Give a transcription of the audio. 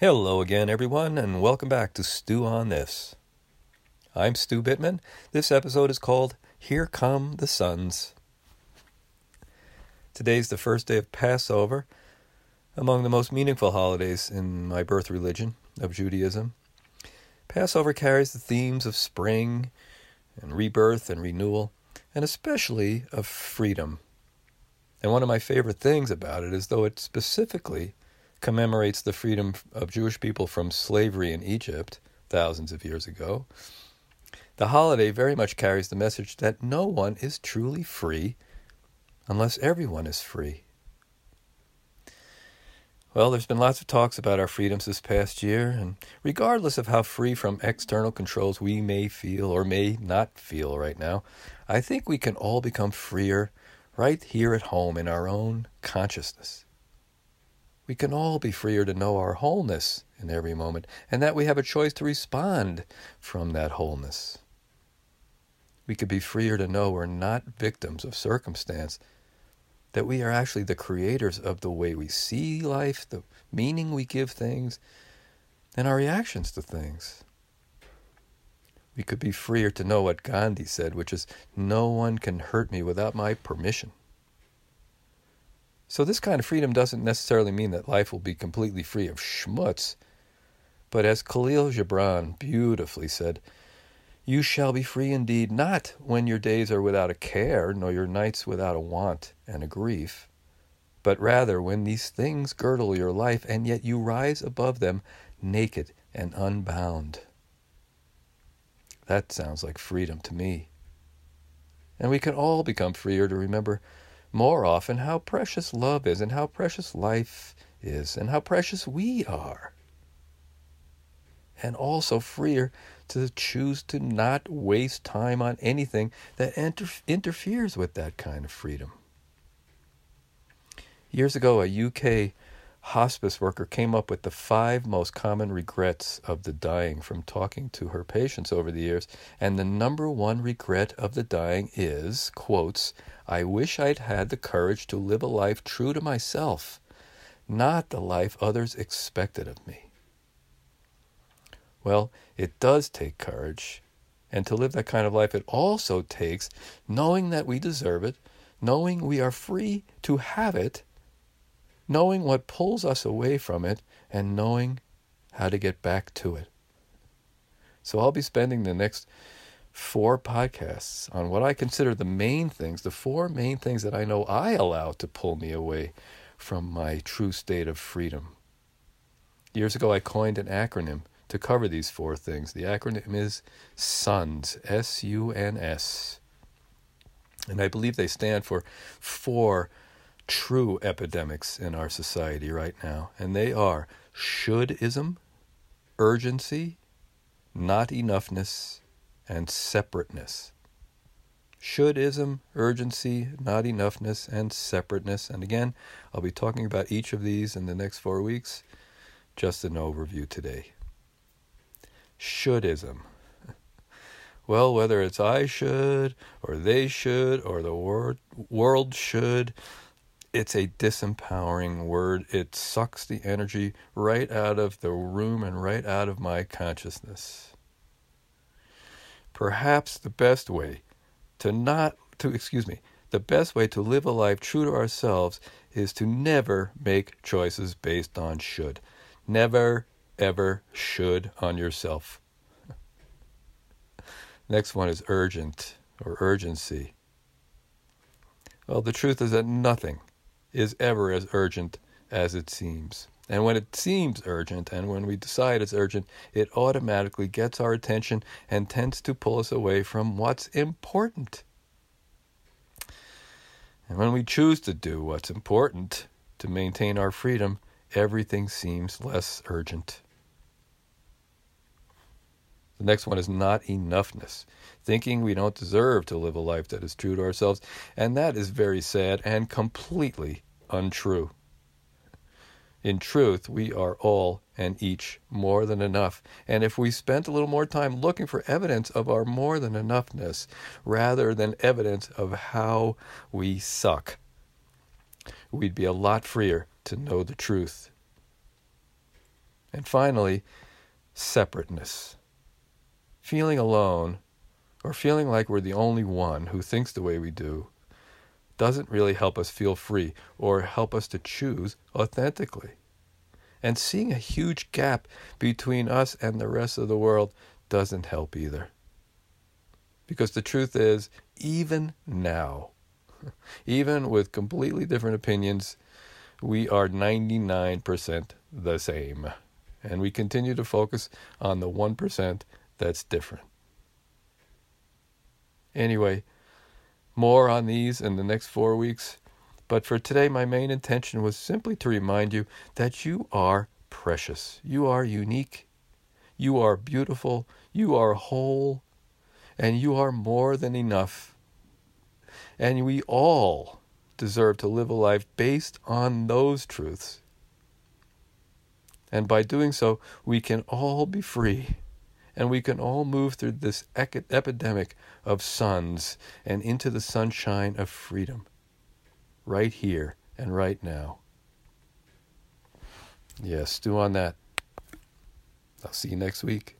Hello again, everyone, and welcome back to Stew on This. I'm Stu Bittman. This episode is called Here Come the Suns. Today's the first day of Passover, among the most meaningful holidays in my birth religion of Judaism. Passover carries the themes of spring and rebirth and renewal, and especially of freedom. And one of my favorite things about it is though it specifically commemorates the freedom of Jewish people from slavery in Egypt thousands of years ago. The holiday very much carries the message that no one is truly free unless everyone is free. Well, there's been lots of talks about our freedoms this past year, and regardless of how free from external controls we may feel or may not feel right now, I think we can all become freer right here at home in our own consciousness we can all be freer to know our wholeness in every moment, and that we have a choice to respond from that wholeness. We could be freer to know we're not victims of circumstance, that we are actually the creators of the way we see life, the meaning we give things, and our reactions to things. We could be freer to know what Gandhi said, which is, No one can hurt me without my permission. So, this kind of freedom doesn't necessarily mean that life will be completely free of schmutz. But as Kahlil Gibran beautifully said, you shall be free indeed, not when your days are without a care, nor your nights without a want and a grief, but rather when these things girdle your life, and yet you rise above them naked and unbound. That sounds like freedom to me. And we can all become freer to remember more often how precious love is and how precious life is and how precious we are. And also freer to choose to not waste time on anything that inter- interferes with that kind of freedom. Years ago, a UK hospice worker came up with the five most common regrets of the dying from talking to her patients over the years. And the number one regret of the dying is, quotes, I wish I'd had the courage to live a life true to myself, not the life others expected of me. Well, it does take courage. And to live that kind of life, it also takes knowing that we deserve it, knowing we are free to have it, knowing what pulls us away from it, and knowing how to get back to it. So I'll be spending the next four podcasts on what I consider the main things, the four main things that I know I allow to pull me away from my true state of freedom. Years ago, I coined an acronym to cover these four things. The acronym is SUNS, S U N S. And I believe they stand for four true epidemics in our society right now. And they are shouldism, urgency, not enoughness, and separateness. Shouldism, urgency, not enoughness, and separateness. And again, I'll be talking about each of these in the next four weeks. Just an overview today. Shouldism. Well, whether it's I should, or they should, or the wor- world should, it's a disempowering word. It sucks the energy right out of the room and right out of my consciousness. Perhaps the best way to not to excuse me, the best way to live a life true to ourselves is to never make choices based on should. Never ever should on yourself. Next one is urgent or urgency. Well, the truth is that nothing is ever as urgent as it seems. And when it seems urgent and when we decide it's urgent, it automatically gets our attention and tends to pull us away from what's important. And when we choose to do what's important to maintain our freedom, everything seems less urgent. The next one is not enoughness, thinking we don't deserve to live a life that is true to ourselves, and that is very sad and completely untrue. In truth, we are all and each more than enough. And if we spent a little more time looking for evidence of our more than enoughness rather than evidence of how we suck, we'd be a lot freer to know the truth. And finally, separateness. Feeling alone, or feeling like we're the only one who thinks the way we do, doesn't really help us feel free or help us to choose authentically. And seeing a huge gap between us and the rest of the world doesn't help either. Because the truth is, even now, even with completely different opinions, we are 99% the same. And we continue to focus on the 1% that's different. Anyway, more on these in the next four weeks. But for today, my main intention was simply to remind you that you are precious. You are unique. You are beautiful. You are whole. And you are more than enough. And we all deserve to live a life based on those truths. And by doing so, we can all be free. And we can all move through this epidemic of suns and into the sunshine of freedom. Right here and right now. Yes, do on that. I'll see you next week.